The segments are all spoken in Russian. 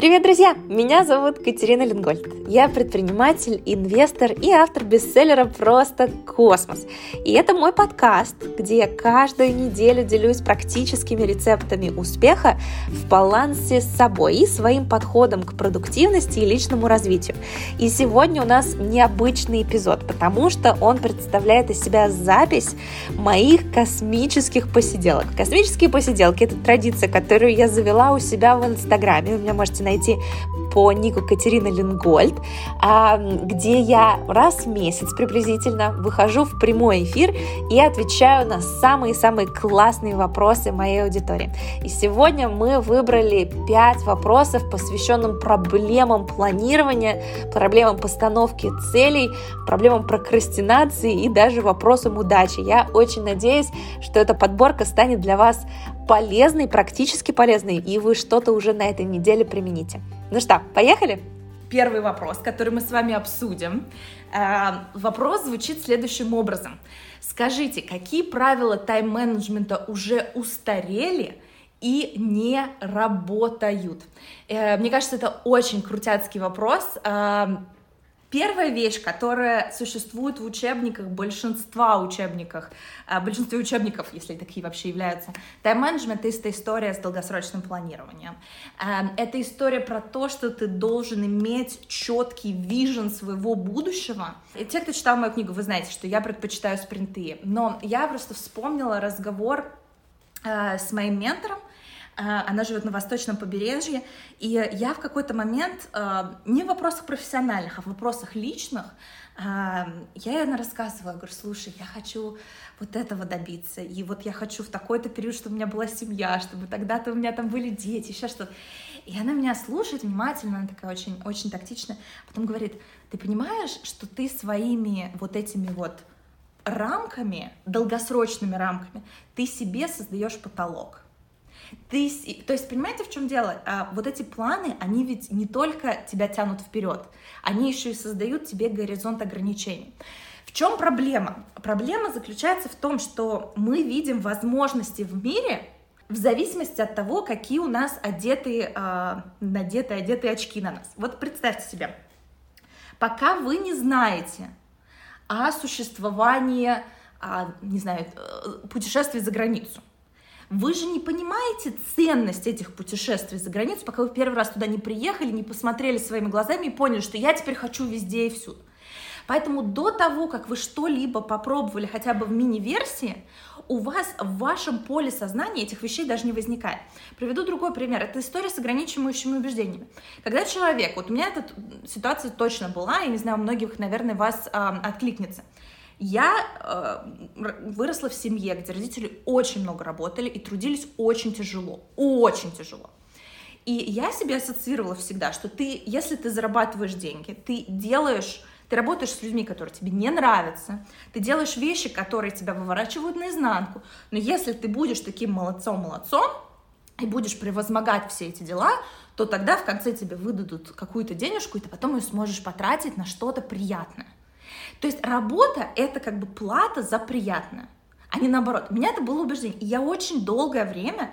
Привет, друзья! Меня зовут Катерина Ленгольд. Я предприниматель, инвестор и автор бестселлера «Просто космос». И это мой подкаст, где я каждую неделю делюсь практическими рецептами успеха в балансе с собой и своим подходом к продуктивности и личному развитию. И сегодня у нас необычный эпизод, потому что он представляет из себя запись моих космических посиделок. Космические посиделки – это традиция, которую я завела у себя в Инстаграме. Вы меня можете найти по нику Катерина Лингольд, а, где я раз в месяц приблизительно выхожу в прямой эфир и отвечаю на самые-самые классные вопросы моей аудитории. И сегодня мы выбрали 5 вопросов, посвященных проблемам планирования, проблемам постановки целей, проблемам прокрастинации и даже вопросам удачи. Я очень надеюсь, что эта подборка станет для вас полезный, практически полезный, и вы что-то уже на этой неделе примените. Ну что, поехали? Первый вопрос, который мы с вами обсудим. Э, вопрос звучит следующим образом. Скажите, какие правила тайм-менеджмента уже устарели и не работают? Э, мне кажется, это очень крутяцкий вопрос. Э, Первая вещь, которая существует в учебниках, большинства учебниках, а, большинстве учебников, если такие вообще являются, тайм-менеджмент — это история с долгосрочным планированием. Эм, это история про то, что ты должен иметь четкий вижен своего будущего. И те, кто читал мою книгу, вы знаете, что я предпочитаю спринты, но я просто вспомнила разговор э, с моим ментором, она живет на восточном побережье, и я в какой-то момент, а, не в вопросах профессиональных, а в вопросах личных, а, я ей рассказывала, говорю, слушай, я хочу вот этого добиться, и вот я хочу в такой-то период, чтобы у меня была семья, чтобы тогда-то у меня там были дети, еще что-то. И она меня слушает внимательно, она такая очень, очень тактичная, потом говорит, ты понимаешь, что ты своими вот этими вот рамками, долгосрочными рамками, ты себе создаешь потолок. Ты, то есть, понимаете, в чем дело? А, вот эти планы, они ведь не только тебя тянут вперед, они еще и создают тебе горизонт ограничений. В чем проблема? Проблема заключается в том, что мы видим возможности в мире в зависимости от того, какие у нас одетые, э, надетые, одетые очки на нас. Вот представьте себе, пока вы не знаете о существовании, э, не знаю, э, путешествий за границу, вы же не понимаете ценность этих путешествий за границу, пока вы первый раз туда не приехали, не посмотрели своими глазами и поняли, что я теперь хочу везде и всюду. Поэтому до того, как вы что-либо попробовали хотя бы в мини-версии, у вас в вашем поле сознания этих вещей даже не возникает. Приведу другой пример. Это история с ограничивающими убеждениями. Когда человек, вот у меня эта ситуация точно была, и не знаю, у многих, наверное, вас э, откликнется. Я э, выросла в семье, где родители очень много работали и трудились очень тяжело, очень тяжело. И я себе ассоциировала всегда, что ты, если ты зарабатываешь деньги, ты делаешь, ты работаешь с людьми, которые тебе не нравятся, ты делаешь вещи, которые тебя выворачивают наизнанку, но если ты будешь таким молодцом-молодцом, и будешь превозмогать все эти дела, то тогда в конце тебе выдадут какую-то денежку, и ты потом ее сможешь потратить на что-то приятное. То есть работа — это как бы плата за приятное, а не наоборот. У меня это было убеждение. И я очень долгое время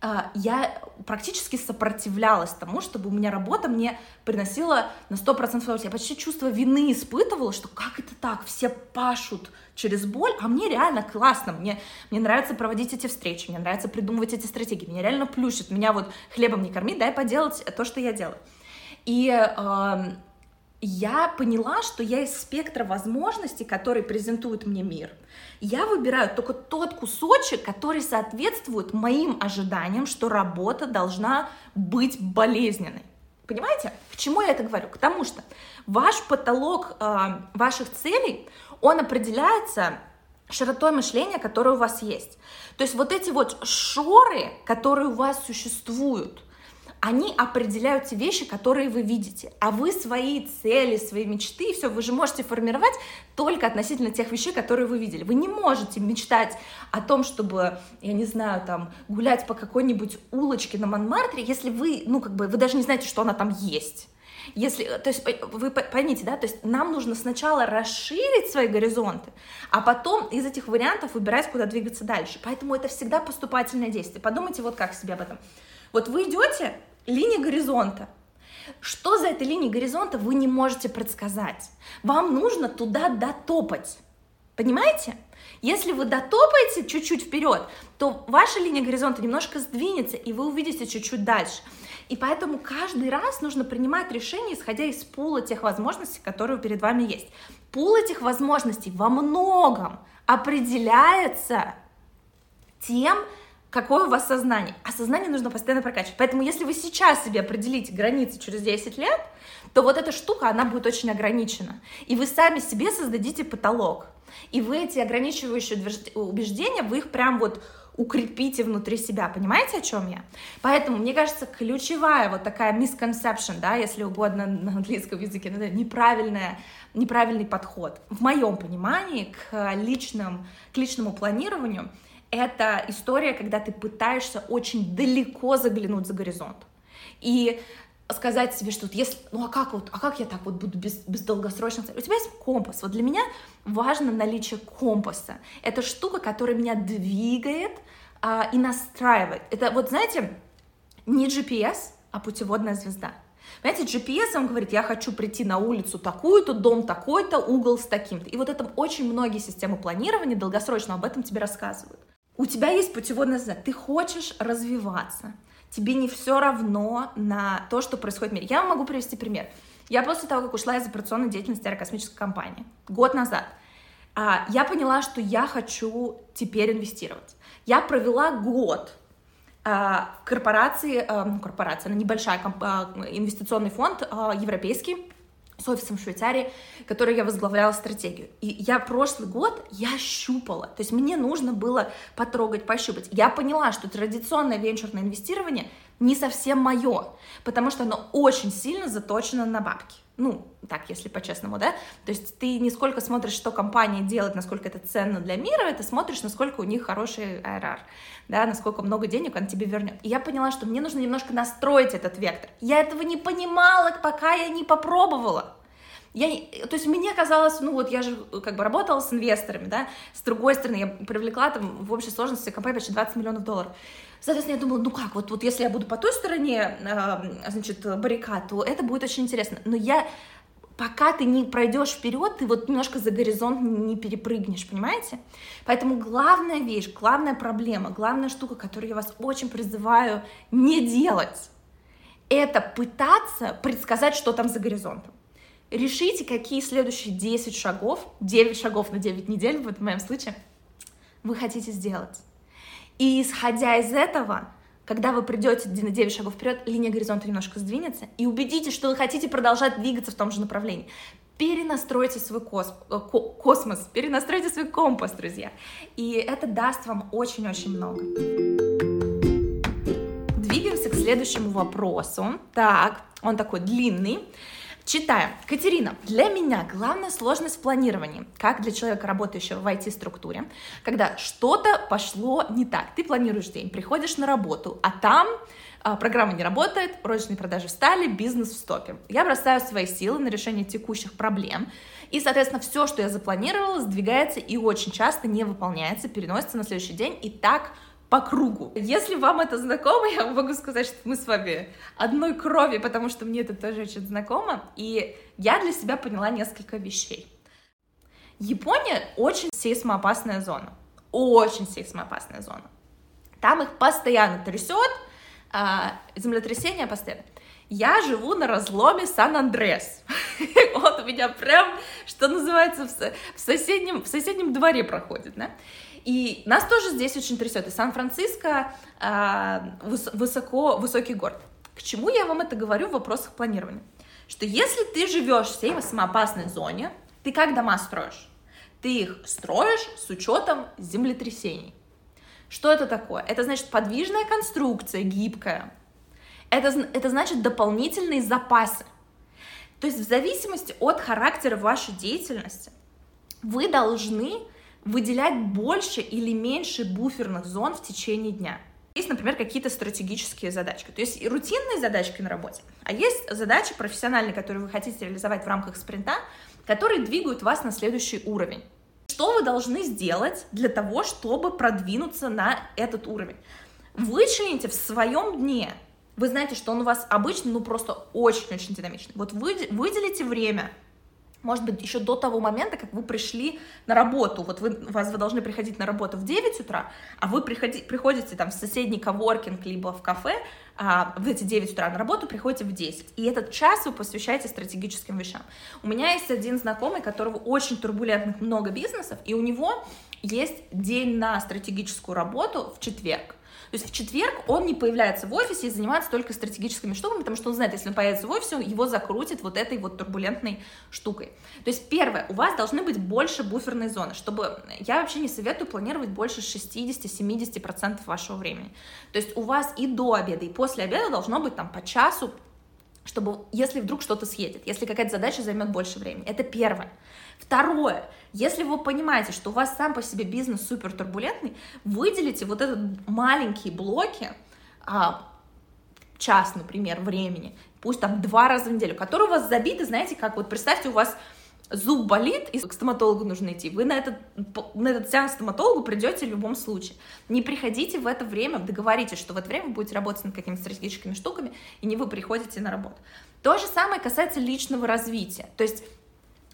а, я практически сопротивлялась тому, чтобы у меня работа мне приносила на 100% удовольствия. Я почти чувство вины испытывала, что как это так, все пашут через боль, а мне реально классно, мне, мне нравится проводить эти встречи, мне нравится придумывать эти стратегии, меня реально плющит, меня вот хлебом не корми, дай поделать то, что я делаю. И э, я поняла, что я из спектра возможностей, которые презентует мне мир, я выбираю только тот кусочек, который соответствует моим ожиданиям, что работа должна быть болезненной. Понимаете, к чему я это говорю? К тому, что ваш потолок э, ваших целей, он определяется широтой мышления, которое у вас есть. То есть вот эти вот шоры, которые у вас существуют, они определяют те вещи, которые вы видите. А вы свои цели, свои мечты, все, вы же можете формировать только относительно тех вещей, которые вы видели. Вы не можете мечтать о том, чтобы, я не знаю, там, гулять по какой-нибудь улочке на Монмартре, если вы, ну, как бы, вы даже не знаете, что она там есть. Если, то есть вы поймите, да, то есть нам нужно сначала расширить свои горизонты, а потом из этих вариантов выбирать, куда двигаться дальше. Поэтому это всегда поступательное действие. Подумайте вот как себе об этом. Вот вы идете, линия горизонта. Что за этой линией горизонта вы не можете предсказать. Вам нужно туда дотопать. Понимаете? Если вы дотопаете чуть-чуть вперед, то ваша линия горизонта немножко сдвинется, и вы увидите чуть-чуть дальше. И поэтому каждый раз нужно принимать решение, исходя из пула тех возможностей, которые перед вами есть. Пул этих возможностей во многом определяется тем, какое у вас сознание. А сознание нужно постоянно прокачивать. Поэтому если вы сейчас себе определите границы через 10 лет, то вот эта штука, она будет очень ограничена. И вы сами себе создадите потолок. И вы эти ограничивающие убеждения, вы их прям вот укрепите внутри себя, понимаете, о чем я? Поэтому, мне кажется, ключевая вот такая misconception, да, если угодно на английском языке, неправильная, неправильный подход, в моем понимании, к, личным, к личному планированию, это история, когда ты пытаешься очень далеко заглянуть за горизонт. И сказать себе, что вот если, ну а как вот, а как я так вот буду без, без долгосрочных целей? У тебя есть компас. Вот для меня важно наличие компаса. Это штука, которая меня двигает а, и настраивает. Это вот, знаете, не GPS, а путеводная звезда. Понимаете, GPS он говорит, я хочу прийти на улицу такую-то, дом такой-то, угол с таким-то. И вот это очень многие системы планирования долгосрочно об этом тебе рассказывают. У тебя есть путеводная звезда, ты хочешь развиваться, тебе не все равно на то, что происходит в мире. Я могу привести пример. Я после того, как ушла из операционной деятельности аэрокосмической компании, год назад, а, я поняла, что я хочу теперь инвестировать. Я провела год а, в корпорации, а, ну, корпорация, небольшая инвестиционный фонд европейский, с офисом в Швейцарии, который я возглавляла стратегию. И я прошлый год, я щупала, то есть мне нужно было потрогать, пощупать. Я поняла, что традиционное венчурное инвестирование не совсем мое, потому что оно очень сильно заточено на бабки. Ну, так, если по-честному, да? То есть ты не сколько смотришь, что компания делает, насколько это ценно для мира, это смотришь, насколько у них хороший IRR, да, насколько много денег он тебе вернет. И я поняла, что мне нужно немножко настроить этот вектор. Я этого не понимала, пока я не попробовала. Я, то есть мне казалось, ну вот я же как бы работала с инвесторами, да, с другой стороны, я привлекла там в общей сложности компании почти 20 миллионов долларов. Соответственно, я думала, ну как, вот, вот если я буду по той стороне, э, значит, баррикад, то это будет очень интересно. Но я, пока ты не пройдешь вперед, ты вот немножко за горизонт не перепрыгнешь, понимаете? Поэтому главная вещь, главная проблема, главная штука, которую я вас очень призываю не делать, это пытаться предсказать, что там за горизонтом. Решите, какие следующие 10 шагов, 9 шагов на 9 недель, вот в моем случае, вы хотите сделать. И исходя из этого, когда вы придете на 9 шагов вперед, линия горизонта немножко сдвинется, и убедитесь, что вы хотите продолжать двигаться в том же направлении. Перенастройте свой э, космос, перенастройте свой компас, друзья. И это даст вам очень-очень много. Двигаемся к следующему вопросу. Так, он такой длинный. Читаем. Катерина, для меня главная сложность в планировании, как для человека, работающего в IT-структуре, когда что-то пошло не так. Ты планируешь день, приходишь на работу, а там а, программа не работает, розничные продажи встали, бизнес в стопе. Я бросаю свои силы на решение текущих проблем, и, соответственно, все, что я запланировала, сдвигается и очень часто не выполняется, переносится на следующий день, и так по кругу. Если вам это знакомо, я могу сказать, что мы с вами одной крови, потому что мне это тоже очень знакомо. И я для себя поняла несколько вещей. Япония очень сейсмоопасная зона. Очень сейсмоопасная зона. Там их постоянно трясет, а, землетрясения постоянно. Я живу на разломе Сан-Андрес. Вот у меня прям, что называется, в соседнем, в соседнем дворе проходит, да? И нас тоже здесь очень трясет. И Сан-Франциско э, высоко, высокий город. К чему я вам это говорю в вопросах планирования? Что если ты живешь в сейсмоопасной зоне, ты как дома строишь? Ты их строишь с учетом землетрясений. Что это такое? Это значит подвижная конструкция, гибкая. Это, это значит дополнительные запасы. То есть в зависимости от характера вашей деятельности вы должны выделять больше или меньше буферных зон в течение дня. Есть, например, какие-то стратегические задачки. То есть и рутинные задачки на работе, а есть задачи профессиональные, которые вы хотите реализовать в рамках спринта, которые двигают вас на следующий уровень. Что вы должны сделать для того, чтобы продвинуться на этот уровень? Вычлените в своем дне вы знаете, что он у вас обычно, ну, просто очень-очень динамичный. Вот вы, выделите время, может быть, еще до того момента, как вы пришли на работу. Вот вы, вас, вы должны приходить на работу в 9 утра, а вы приходи, приходите там в соседний коворкинг, либо в кафе, а, в эти 9 утра на работу, приходите в 10. И этот час вы посвящаете стратегическим вещам. У меня есть один знакомый, которого очень турбулентных много бизнесов, и у него есть день на стратегическую работу в четверг. То есть в четверг он не появляется в офисе и занимается только стратегическими штуками, потому что он знает, если он появится в офисе, его закрутит вот этой вот турбулентной штукой. То есть первое, у вас должны быть больше буферной зоны, чтобы... Я вообще не советую планировать больше 60-70% вашего времени. То есть у вас и до обеда, и после обеда должно быть там по часу, чтобы, если вдруг что-то съедет, если какая-то задача займет больше времени. Это первое. Второе, если вы понимаете, что у вас сам по себе бизнес супер турбулентный, выделите вот этот маленькие блоки, а, час, например, времени, пусть там два раза в неделю, которые у вас забиты, знаете, как вот представьте, у вас зуб болит, и к стоматологу нужно идти, вы на этот, на этот сеанс стоматологу придете в любом случае. Не приходите в это время, договоритесь, что в это время вы будете работать над какими-то стратегическими штуками, и не вы приходите на работу. То же самое касается личного развития. То есть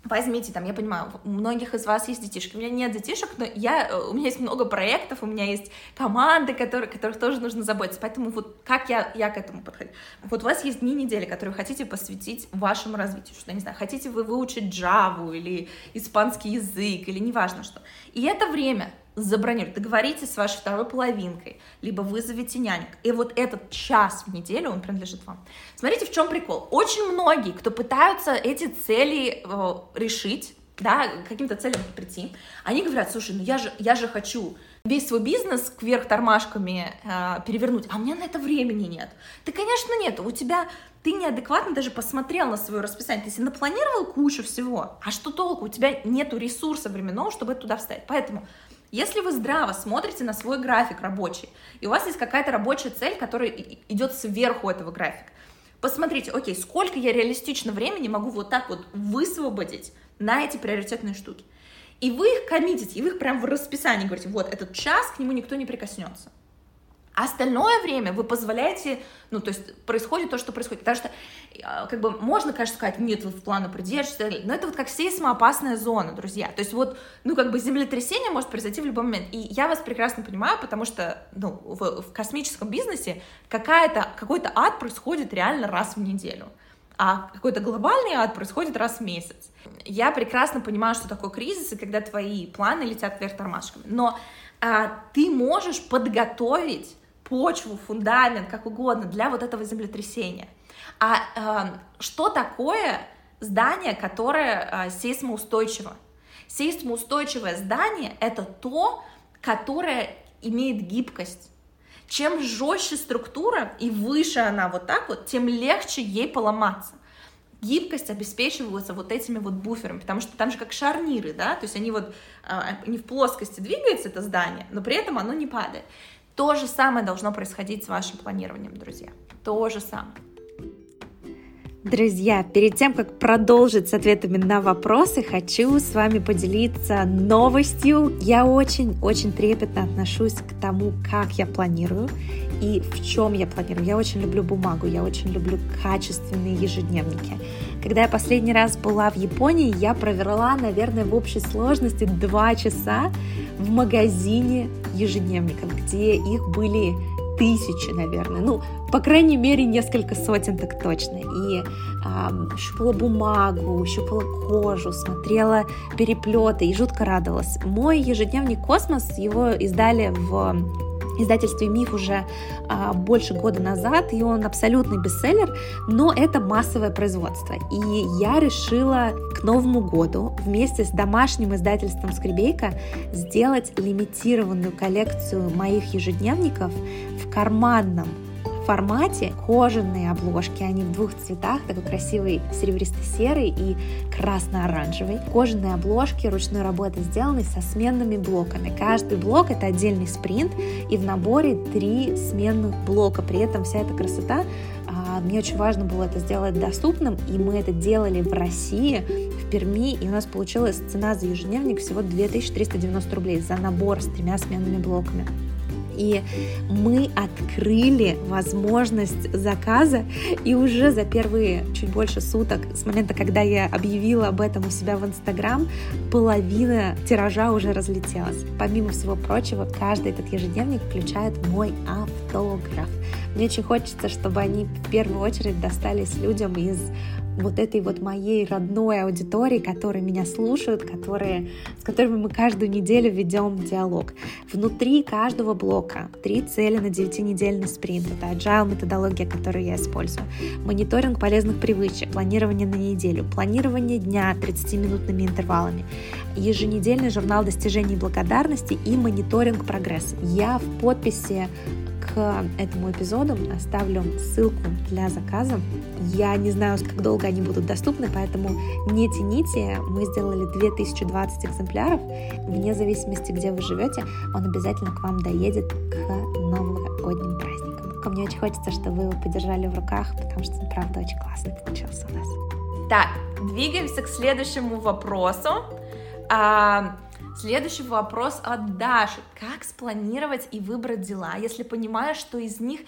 Возьмите там, я понимаю, у многих из вас есть детишки, у меня нет детишек, но я, э, у меня есть много проектов, у меня есть команды, которые, которых тоже нужно заботиться, поэтому вот как я, я к этому подхожу. Вот у вас есть дни недели, которые вы хотите посвятить вашему развитию, что, не знаю, хотите вы выучить Java или испанский язык, или неважно что. И это время забронируйте, договоритесь с вашей второй половинкой, либо вызовите нянек. И вот этот час в неделю, он принадлежит вам. Смотрите, в чем прикол. Очень многие, кто пытаются эти цели э, решить, да, каким-то целям прийти, они говорят, слушай, ну я же, я же хочу весь свой бизнес кверх тормашками э, перевернуть, а у меня на это времени нет. Да, конечно, нет. У тебя ты неадекватно даже посмотрел на свое расписание, ты себе напланировал кучу всего, а что толку? У тебя нету ресурса временного, чтобы туда встать. Поэтому если вы здраво смотрите на свой график рабочий, и у вас есть какая-то рабочая цель, которая идет сверху этого графика, посмотрите, окей, сколько я реалистично времени могу вот так вот высвободить на эти приоритетные штуки. И вы их коммитите, и вы их прям в расписании говорите, вот этот час, к нему никто не прикоснется. А остальное время вы позволяете, ну, то есть происходит то, что происходит. Потому что, а, как бы, можно, конечно, сказать, нет, вы в плана придерживаетесь, но это вот как сейсмоопасная зона, друзья. То есть вот, ну, как бы землетрясение может произойти в любой момент. И я вас прекрасно понимаю, потому что, ну, в, в космическом бизнесе какая-то, какой-то ад происходит реально раз в неделю. А какой-то глобальный ад происходит раз в месяц. Я прекрасно понимаю, что такое кризис, и когда твои планы летят вверх тормашками. Но а, ты можешь подготовить почву, фундамент, как угодно, для вот этого землетрясения. А э, что такое здание, которое э, сейсмоустойчиво? Сейсмоустойчивое здание — это то, которое имеет гибкость. Чем жестче структура и выше она вот так вот, тем легче ей поломаться. Гибкость обеспечивается вот этими вот буферами, потому что там же как шарниры, да, то есть они вот, они в плоскости двигается это здание, но при этом оно не падает. То же самое должно происходить с вашим планированием, друзья. То же самое. Друзья, перед тем, как продолжить с ответами на вопросы, хочу с вами поделиться новостью. Я очень-очень трепетно отношусь к тому, как я планирую и в чем я планирую. Я очень люблю бумагу, я очень люблю качественные ежедневники. Когда я последний раз была в Японии, я провела, наверное, в общей сложности два часа в магазине ежедневников, где их были тысячи, наверное, ну, по крайней мере, несколько сотен так точно. И э, щупала бумагу, щупала кожу, смотрела переплеты и жутко радовалась. Мой ежедневник «Космос», его издали в издательстве «Миф» уже а, больше года назад, и он абсолютный бестселлер, но это массовое производство. И я решила к Новому году вместе с домашним издательством «Скребейка» сделать лимитированную коллекцию моих ежедневников в карманном формате кожаные обложки, они в двух цветах, такой красивый серебристо-серый и красно-оранжевый. Кожаные обложки ручной работы сделаны со сменными блоками. Каждый блок это отдельный спринт, и в наборе три сменных блока. При этом вся эта красота а, мне очень важно было это сделать доступным, и мы это делали в России, в Перми, и у нас получилась цена за ежедневник всего 2390 рублей за набор с тремя сменными блоками. И мы открыли возможность заказа, и уже за первые чуть больше суток, с момента, когда я объявила об этом у себя в Инстаграм, половина тиража уже разлетелась. Помимо всего прочего, каждый этот ежедневник включает мой автограф. Мне очень хочется, чтобы они в первую очередь достались людям из вот этой вот моей родной аудитории, которые меня слушают, которые, с которыми мы каждую неделю ведем диалог. Внутри каждого блока три цели на 9-недельный спринт. Это agile методология, которую я использую. Мониторинг полезных привычек, планирование на неделю, планирование дня 30-минутными интервалами, еженедельный журнал достижений и благодарности и мониторинг прогресса. Я в подписи этому эпизоду оставлю ссылку для заказа. Я не знаю, как долго они будут доступны, поэтому не тяните. Мы сделали 2020 экземпляров. Вне зависимости, где вы живете, он обязательно к вам доедет к новогодним праздникам. Ко мне очень хочется, чтобы вы его подержали в руках, потому что, правда, очень классно получился у нас. Так, двигаемся к следующему вопросу. А, Следующий вопрос от Даши. Как спланировать и выбрать дела, если понимаешь, что из них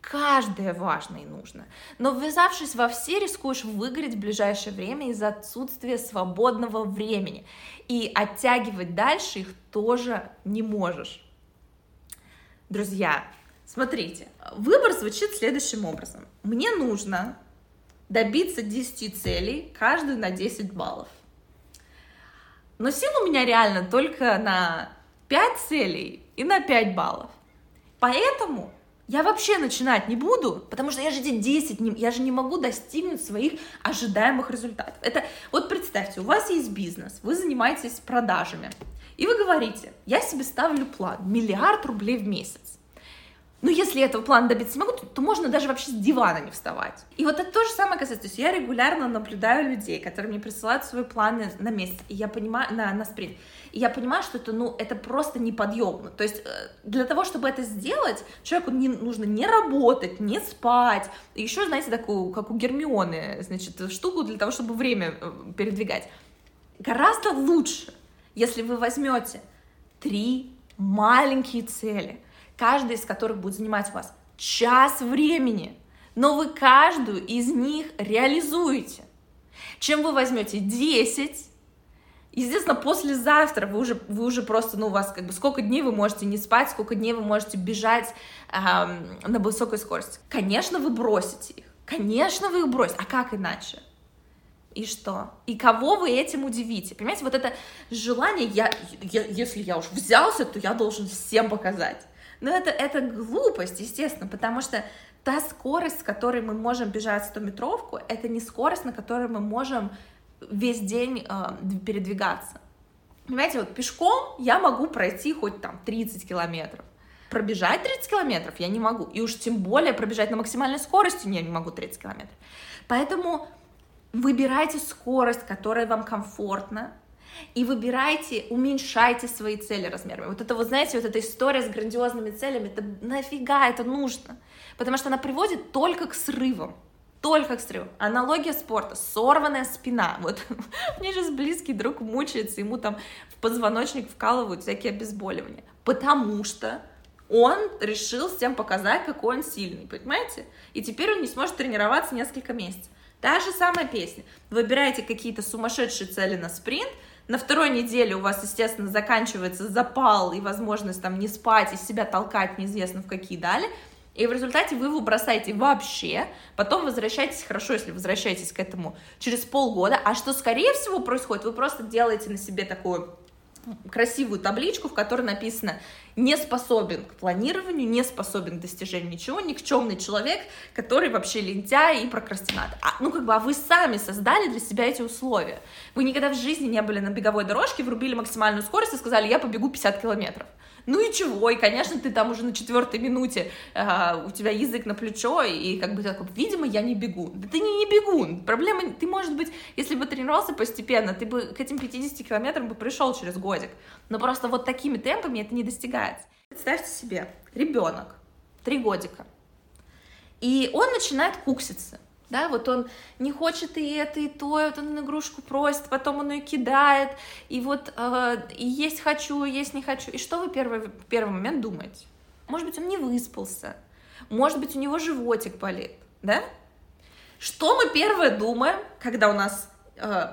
каждое важно и нужно. Но ввязавшись во все, рискуешь выгореть в ближайшее время из-за отсутствия свободного времени. И оттягивать дальше их тоже не можешь. Друзья, смотрите, выбор звучит следующим образом. Мне нужно добиться 10 целей, каждую на 10 баллов. Но сил у меня реально только на 5 целей и на 5 баллов. Поэтому я вообще начинать не буду, потому что я же эти 10, я же не могу достигнуть своих ожидаемых результатов. Это, вот представьте, у вас есть бизнес, вы занимаетесь продажами, и вы говорите, я себе ставлю план, миллиард рублей в месяц. Ну, если этого плана добиться не могу, то, то можно даже вообще с дивана не вставать. И вот это то же самое касается. То есть я регулярно наблюдаю людей, которые мне присылают свои планы на месяц, и я понимаю, на, на спринт. И я понимаю, что это, ну, это просто неподъемно. То есть э, для того, чтобы это сделать, человеку не, нужно не работать, не спать. Еще, знаете, такую, как у Гермионы, значит, штуку для того, чтобы время э, передвигать. Гораздо лучше, если вы возьмете три маленькие цели – каждая из которых будет занимать у вас час времени, но вы каждую из них реализуете. Чем вы возьмете 10, Естественно, послезавтра вы уже, вы уже просто, ну, у вас как бы сколько дней вы можете не спать, сколько дней вы можете бежать эм, на высокой скорости. Конечно, вы бросите их. Конечно, вы их бросите. А как иначе? И что? И кого вы этим удивите? Понимаете, вот это желание, я, я, если я уж взялся, то я должен всем показать. Но это, это глупость, естественно, потому что та скорость, с которой мы можем бежать 100-метровку, это не скорость, на которой мы можем весь день э, передвигаться. Понимаете, вот пешком я могу пройти хоть там 30 километров. Пробежать 30 километров я не могу. И уж тем более пробежать на максимальной скорости я не могу 30 километров. Поэтому выбирайте скорость, которая вам комфортна, и выбирайте, уменьшайте свои цели размерами. Вот это, вот знаете, вот эта история с грандиозными целями, это нафига это нужно? Потому что она приводит только к срывам. Только к срыву. Аналогия спорта. Сорванная спина. Вот меня сейчас близкий друг мучается, ему там в позвоночник вкалывают всякие обезболивания. Потому что он решил всем показать, какой он сильный, понимаете? И теперь он не сможет тренироваться несколько месяцев. Та же самая песня. Выбираете какие-то сумасшедшие цели на спринт, на второй неделе у вас, естественно, заканчивается запал и возможность там не спать и себя толкать неизвестно в какие дали, и в результате вы его бросаете вообще, потом возвращаетесь, хорошо, если возвращаетесь к этому через полгода, а что, скорее всего, происходит, вы просто делаете на себе такую красивую табличку, в которой написано «не способен к планированию, не способен к достижению ничего, никчемный человек, который вообще лентяй и прокрастинатор». А, ну, как бы, а вы сами создали для себя эти условия. Вы никогда в жизни не были на беговой дорожке, врубили максимальную скорость и сказали «я побегу 50 километров». Ну и чего? И, конечно, ты там уже на четвертой минуте, э, у тебя язык на плечо, и как бы такой, видимо, я не бегу. Да ты не, не бегун. Проблема, ты, может быть, если бы тренировался постепенно, ты бы к этим 50 километрам бы пришел через годик. Но просто вот такими темпами это не достигается. Представьте себе, ребенок, три годика, и он начинает кукситься да, вот он не хочет и это, и то, вот он игрушку просит, потом он ее кидает, и вот э, и есть хочу, и есть не хочу. И что вы первый, первый момент думаете? может быть, он не выспался, может быть, у него животик болит, да? Что мы первое думаем, когда у нас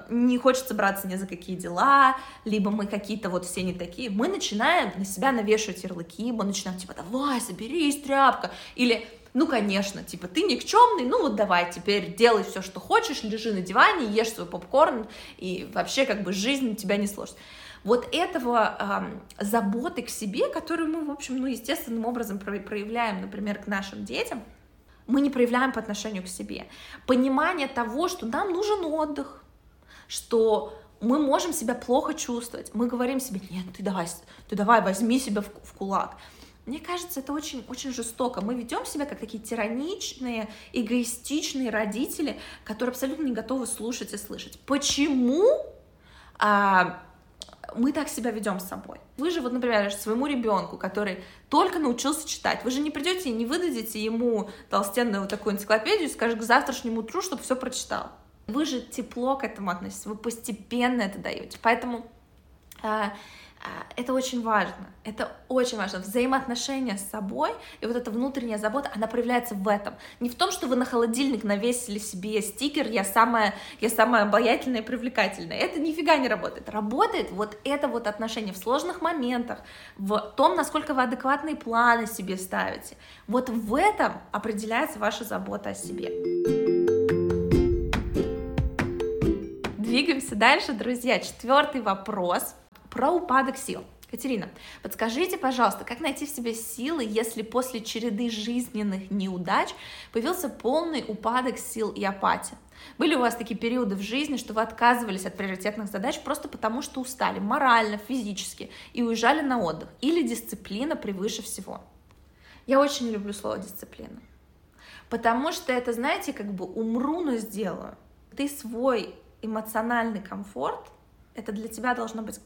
не хочется браться ни за какие дела, либо мы какие-то вот все не такие, мы начинаем на себя навешивать ярлыки, мы начинаем типа, давай, соберись, тряпка, или ну, конечно, типа, ты никчемный, ну вот давай, теперь делай все, что хочешь, лежи на диване, ешь свой попкорн, и вообще, как бы, жизнь тебя не сложит. Вот этого э, заботы к себе, которую мы, в общем, ну, естественным образом проявляем, например, к нашим детям, мы не проявляем по отношению к себе. Понимание того, что нам нужен отдых, что мы можем себя плохо чувствовать. Мы говорим себе, нет, ты давай, ты давай, возьми себя в, в кулак. Мне кажется, это очень, очень жестоко. Мы ведем себя как такие тираничные, эгоистичные родители, которые абсолютно не готовы слушать и слышать. Почему а, мы так себя ведем с собой? Вы же, вот, например, своему ребенку, который только научился читать, вы же не придете и не выдадите ему толстенную вот такую энциклопедию и скажете к завтрашнему утру, чтобы все прочитал. Вы же тепло к этому относитесь, вы постепенно это даете. Поэтому а, а, это очень важно, это очень важно. Взаимоотношения с собой и вот эта внутренняя забота, она проявляется в этом. Не в том, что вы на холодильник навесили себе стикер «я самая, я самая обаятельная и привлекательная». Это нифига не работает. Работает вот это вот отношение в сложных моментах, в том, насколько вы адекватные планы себе ставите. Вот в этом определяется ваша забота о себе. Двигаемся дальше, друзья. Четвертый вопрос — про упадок сил. Катерина, подскажите, пожалуйста, как найти в себе силы, если после череды жизненных неудач появился полный упадок сил и апатия? Были у вас такие периоды в жизни, что вы отказывались от приоритетных задач просто потому, что устали морально, физически и уезжали на отдых? Или дисциплина превыше всего? Я очень люблю слово дисциплина. Потому что это, знаете, как бы умру, но сделаю. Ты свой эмоциональный комфорт, это для тебя должно быть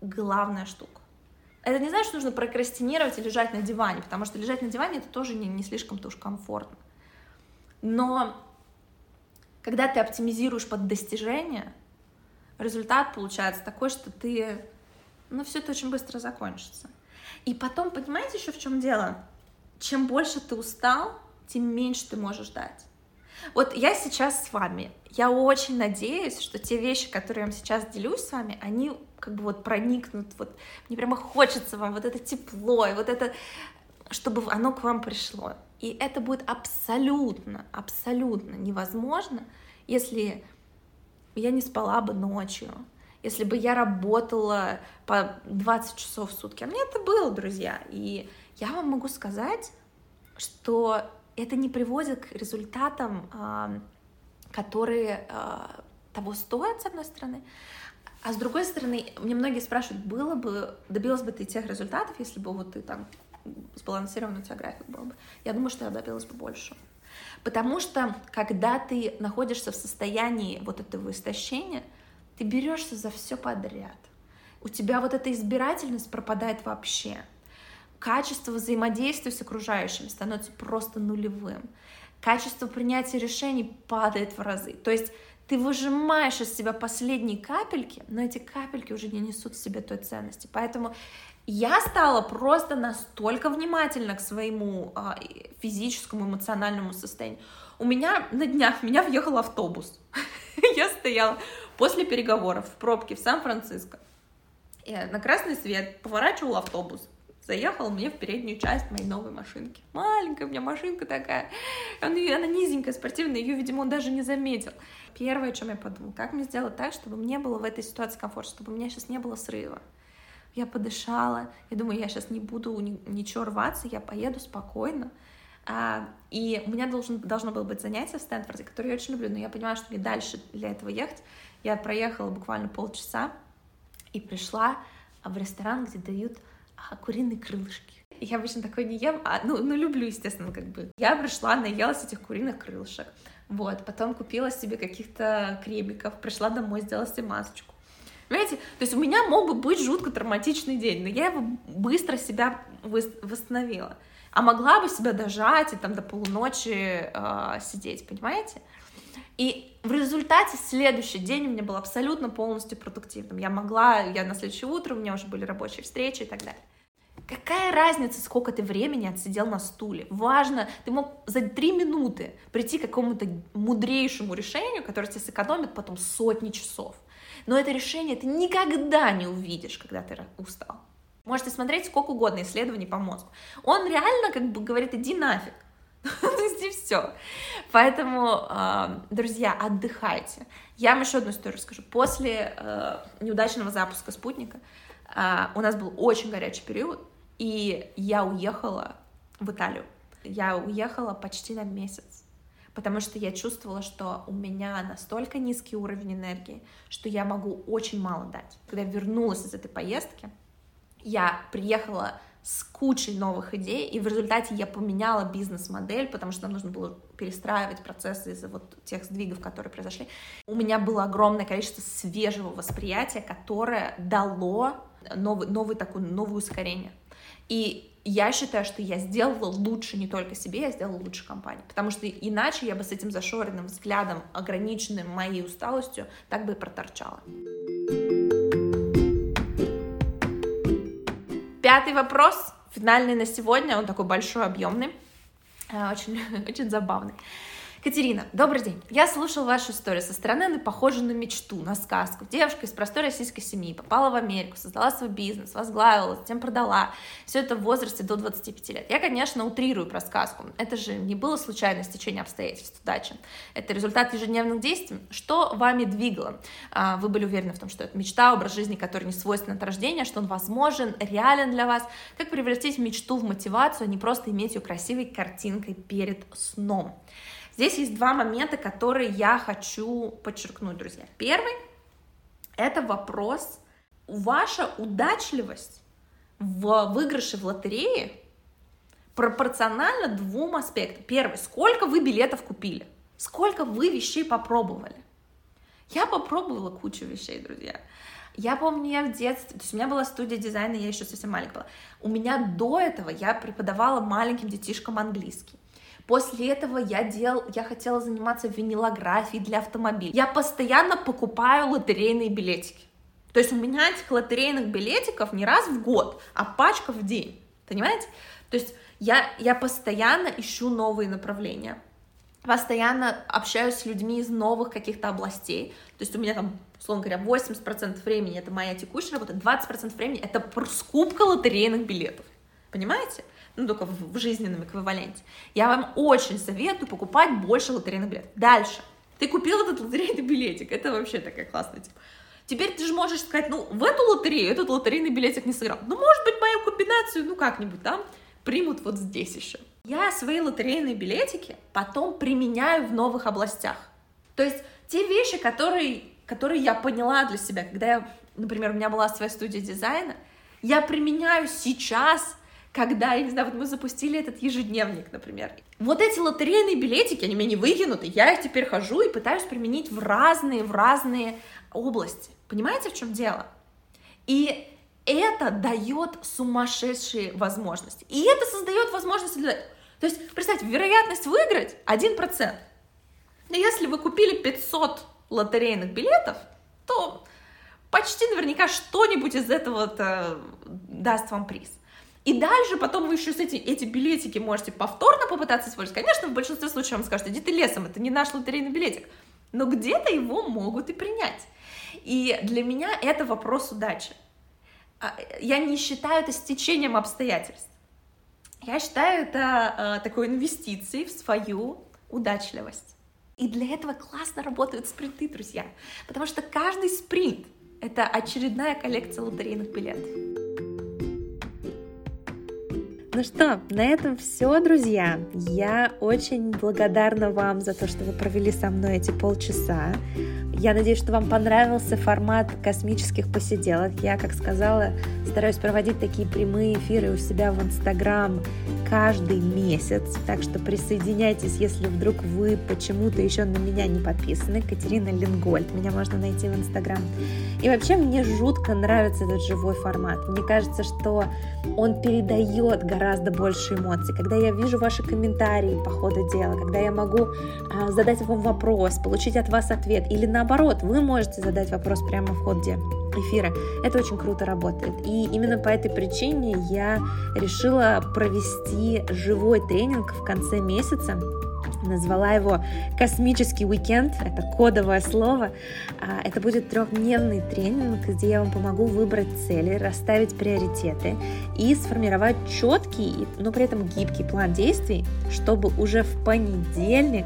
главная штука. Это не значит, что нужно прокрастинировать и лежать на диване, потому что лежать на диване это тоже не, не слишком-то уж комфортно. Но когда ты оптимизируешь под достижение, результат получается такой, что ты, ну, все это очень быстро закончится. И потом, понимаете еще в чем дело? Чем больше ты устал, тем меньше ты можешь дать. Вот я сейчас с вами, я очень надеюсь, что те вещи, которые я вам сейчас делюсь с вами, они как бы вот проникнут, вот мне прямо хочется вам вот это тепло, и вот это, чтобы оно к вам пришло. И это будет абсолютно, абсолютно невозможно, если я не спала бы ночью, если бы я работала по 20 часов в сутки. А мне это было, друзья. И я вам могу сказать, что это не приводит к результатам, которые а, того стоят, с одной стороны, а с другой стороны, мне многие спрашивают, было бы, добилась бы ты тех результатов, если бы вот ты там сбалансированный у тебя график был бы? Я думаю, что я добилась бы больше. Потому что, когда ты находишься в состоянии вот этого истощения, ты берешься за все подряд. У тебя вот эта избирательность пропадает вообще. Качество взаимодействия с окружающими становится просто нулевым. Качество принятия решений падает в разы. То есть ты выжимаешь из себя последние капельки, но эти капельки уже не несут в себе той ценности. Поэтому я стала просто настолько внимательна к своему а, физическому, эмоциональному состоянию. У меня на днях, меня въехал автобус. Я стояла после переговоров в пробке в Сан-Франциско. На красный свет поворачивал автобус заехал мне в переднюю часть моей новой машинки. Маленькая у меня машинка такая. Она, она низенькая, спортивная, ее, видимо, он даже не заметил. Первое, о чем я подумала, как мне сделать так, чтобы мне было в этой ситуации комфортно, чтобы у меня сейчас не было срыва. Я подышала, я думаю, я сейчас не буду ни, ничего рваться, я поеду спокойно. А, и у меня должен, должно было быть занятие в Стэнфорде, которое я очень люблю, но я понимаю, что мне дальше для этого ехать. Я проехала буквально полчаса и пришла в ресторан, где дают а, куриные крылышки. Я обычно такое не ем, а, ну, ну, люблю, естественно, как бы. Я пришла, наелась этих куриных крылышек. Вот, потом купила себе каких-то кремиков, пришла домой, сделала себе масочку. Понимаете, то есть у меня мог бы быть жутко травматичный день, но я его быстро себя восстановила. А могла бы себя дожать и там до полуночи э, сидеть, понимаете? И в результате следующий день у меня был абсолютно полностью продуктивным. Я могла, я на следующее утро, у меня уже были рабочие встречи и так далее. Какая разница, сколько ты времени отсидел на стуле? Важно, ты мог за три минуты прийти к какому-то мудрейшему решению, которое тебе сэкономит потом сотни часов. Но это решение ты никогда не увидишь, когда ты устал. Можете смотреть сколько угодно исследований по мозгу. Он реально как бы говорит, иди нафиг. И все. Поэтому, друзья, отдыхайте. Я вам еще одну историю расскажу. После э, неудачного запуска спутника а, у нас был очень горячий период, и я уехала в Италию. Я уехала почти на месяц, потому что я чувствовала, что у меня настолько низкий уровень энергии, что я могу очень мало дать. Когда я вернулась из этой поездки, я приехала с кучей новых идей, и в результате я поменяла бизнес-модель, потому что нам нужно было перестраивать процессы из-за вот тех сдвигов, которые произошли. У меня было огромное количество свежего восприятия, которое дало новый, новый такой, новое ускорение. И я считаю, что я сделала лучше не только себе, я сделала лучше компании. Потому что иначе я бы с этим зашоренным взглядом, ограниченным моей усталостью, так бы и проторчала. Пятый вопрос, финальный на сегодня, он такой большой, объемный, э, очень, очень забавный. Катерина, добрый день. Я слушала вашу историю. Со стороны она похожа на мечту, на сказку. Девушка из простой российской семьи попала в Америку, создала свой бизнес, возглавила, затем продала. Все это в возрасте до 25 лет. Я, конечно, утрирую про сказку. Это же не было случайное стечение обстоятельств, удачи. Это результат ежедневных действий. Что вами двигало? А, вы были уверены в том, что это мечта, образ жизни, который не свойственен от рождения, что он возможен, реален для вас. Как превратить мечту в мотивацию, а не просто иметь ее красивой картинкой перед сном. Здесь есть два момента, которые я хочу подчеркнуть, друзья. Первый — это вопрос, ваша удачливость в выигрыше в лотерее пропорциональна двум аспектам. Первый, сколько вы билетов купили, сколько вы вещей попробовали. Я попробовала кучу вещей, друзья. Я помню, я в детстве, то есть у меня была студия дизайна, я еще совсем маленькая была. У меня до этого я преподавала маленьким детишкам английский. После этого я делал, я хотела заниматься винилографией для автомобиля. Я постоянно покупаю лотерейные билетики. То есть у меня этих лотерейных билетиков не раз в год, а пачка в день. Понимаете? То есть я, я постоянно ищу новые направления. Постоянно общаюсь с людьми из новых каких-то областей. То есть у меня там, условно говоря, 80% времени это моя текущая работа, 20% времени это скупка лотерейных билетов. Понимаете? Ну, только в, в жизненном эквиваленте. Я вам очень советую покупать больше лотерейных билетов. Дальше. Ты купил этот лотерейный билетик, это вообще такая классная тема. Теперь ты же можешь сказать, ну, в эту лотерею этот лотерейный билетик не сыграл. Ну, может быть, мою комбинацию, ну, как-нибудь там примут вот здесь еще. Я свои лотерейные билетики потом применяю в новых областях. То есть те вещи, которые, которые я поняла для себя, когда я, например, у меня была своя студия дизайна, я применяю сейчас когда, я не знаю, вот мы запустили этот ежедневник, например. Вот эти лотерейные билетики, они меня не выкинуты, я их теперь хожу и пытаюсь применить в разные, в разные области. Понимаете, в чем дело? И это дает сумасшедшие возможности. И это создает возможности для... То есть, представьте, вероятность выиграть 1%. Но если вы купили 500 лотерейных билетов, то почти наверняка что-нибудь из этого даст вам приз. И дальше потом вы еще с эти, эти билетики можете повторно попытаться использовать. Конечно, в большинстве случаев вам скажут, иди ты лесом, это не наш лотерейный билетик. Но где-то его могут и принять. И для меня это вопрос удачи. А, я не считаю это стечением обстоятельств. Я считаю это э, такой инвестицией в свою удачливость. И для этого классно работают спринты, друзья. Потому что каждый спринт — это очередная коллекция лотерейных билетов. Ну что, на этом все, друзья. Я очень благодарна вам за то, что вы провели со мной эти полчаса. Я надеюсь, что вам понравился формат космических посиделок. Я, как сказала, стараюсь проводить такие прямые эфиры у себя в Инстаграм каждый месяц. Так что присоединяйтесь, если вдруг вы почему-то еще на меня не подписаны. Катерина Лингольд. Меня можно найти в Инстаграм. И вообще мне жутко нравится этот живой формат. Мне кажется, что он передает гораздо больше эмоций. Когда я вижу ваши комментарии по ходу дела, когда я могу а, задать вам вопрос, получить от вас ответ или наоборот, наоборот, вы можете задать вопрос прямо в ходе эфира. Это очень круто работает. И именно по этой причине я решила провести живой тренинг в конце месяца назвала его «Космический уикенд», это кодовое слово. А, это будет трехдневный тренинг, где я вам помогу выбрать цели, расставить приоритеты и сформировать четкий, но при этом гибкий план действий, чтобы уже в понедельник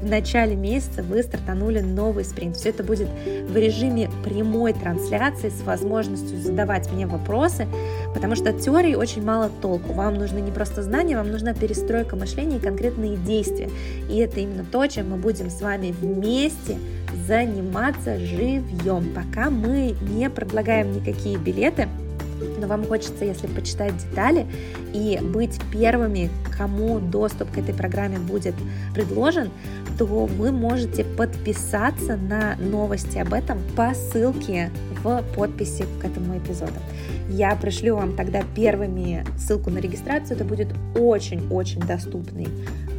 в начале месяца вы стартанули новый спринт. Все это будет в режиме прямой трансляции с возможностью задавать мне вопросы, потому что от теории очень мало толку. Вам нужны не просто знания, вам нужна перестройка мышления и конкретные действия. И это именно то, чем мы будем с вами вместе заниматься живьем, пока мы не предлагаем никакие билеты, но вам хочется, если почитать детали и быть первыми, кому доступ к этой программе будет предложен, то вы можете подписаться на новости об этом по ссылке в подписи к этому эпизоду. Я пришлю вам тогда первыми ссылку на регистрацию, это будет очень-очень доступный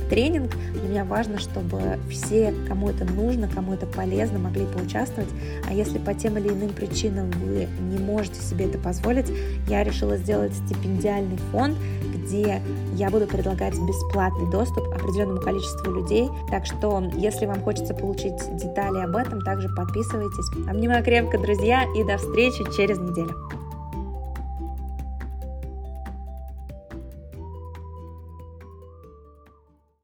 тренинг. Для меня важно, чтобы все, кому это нужно, кому это полезно, могли поучаствовать. А если по тем или иным причинам вы не можете себе это позволить, я решила сделать стипендиальный фонд, где я буду предлагать бесплатный доступ определенному количеству людей. Так что, если вам хочется получить детали об этом, также подписывайтесь. Обнимаю крепко, друзья, и до встречи через неделю.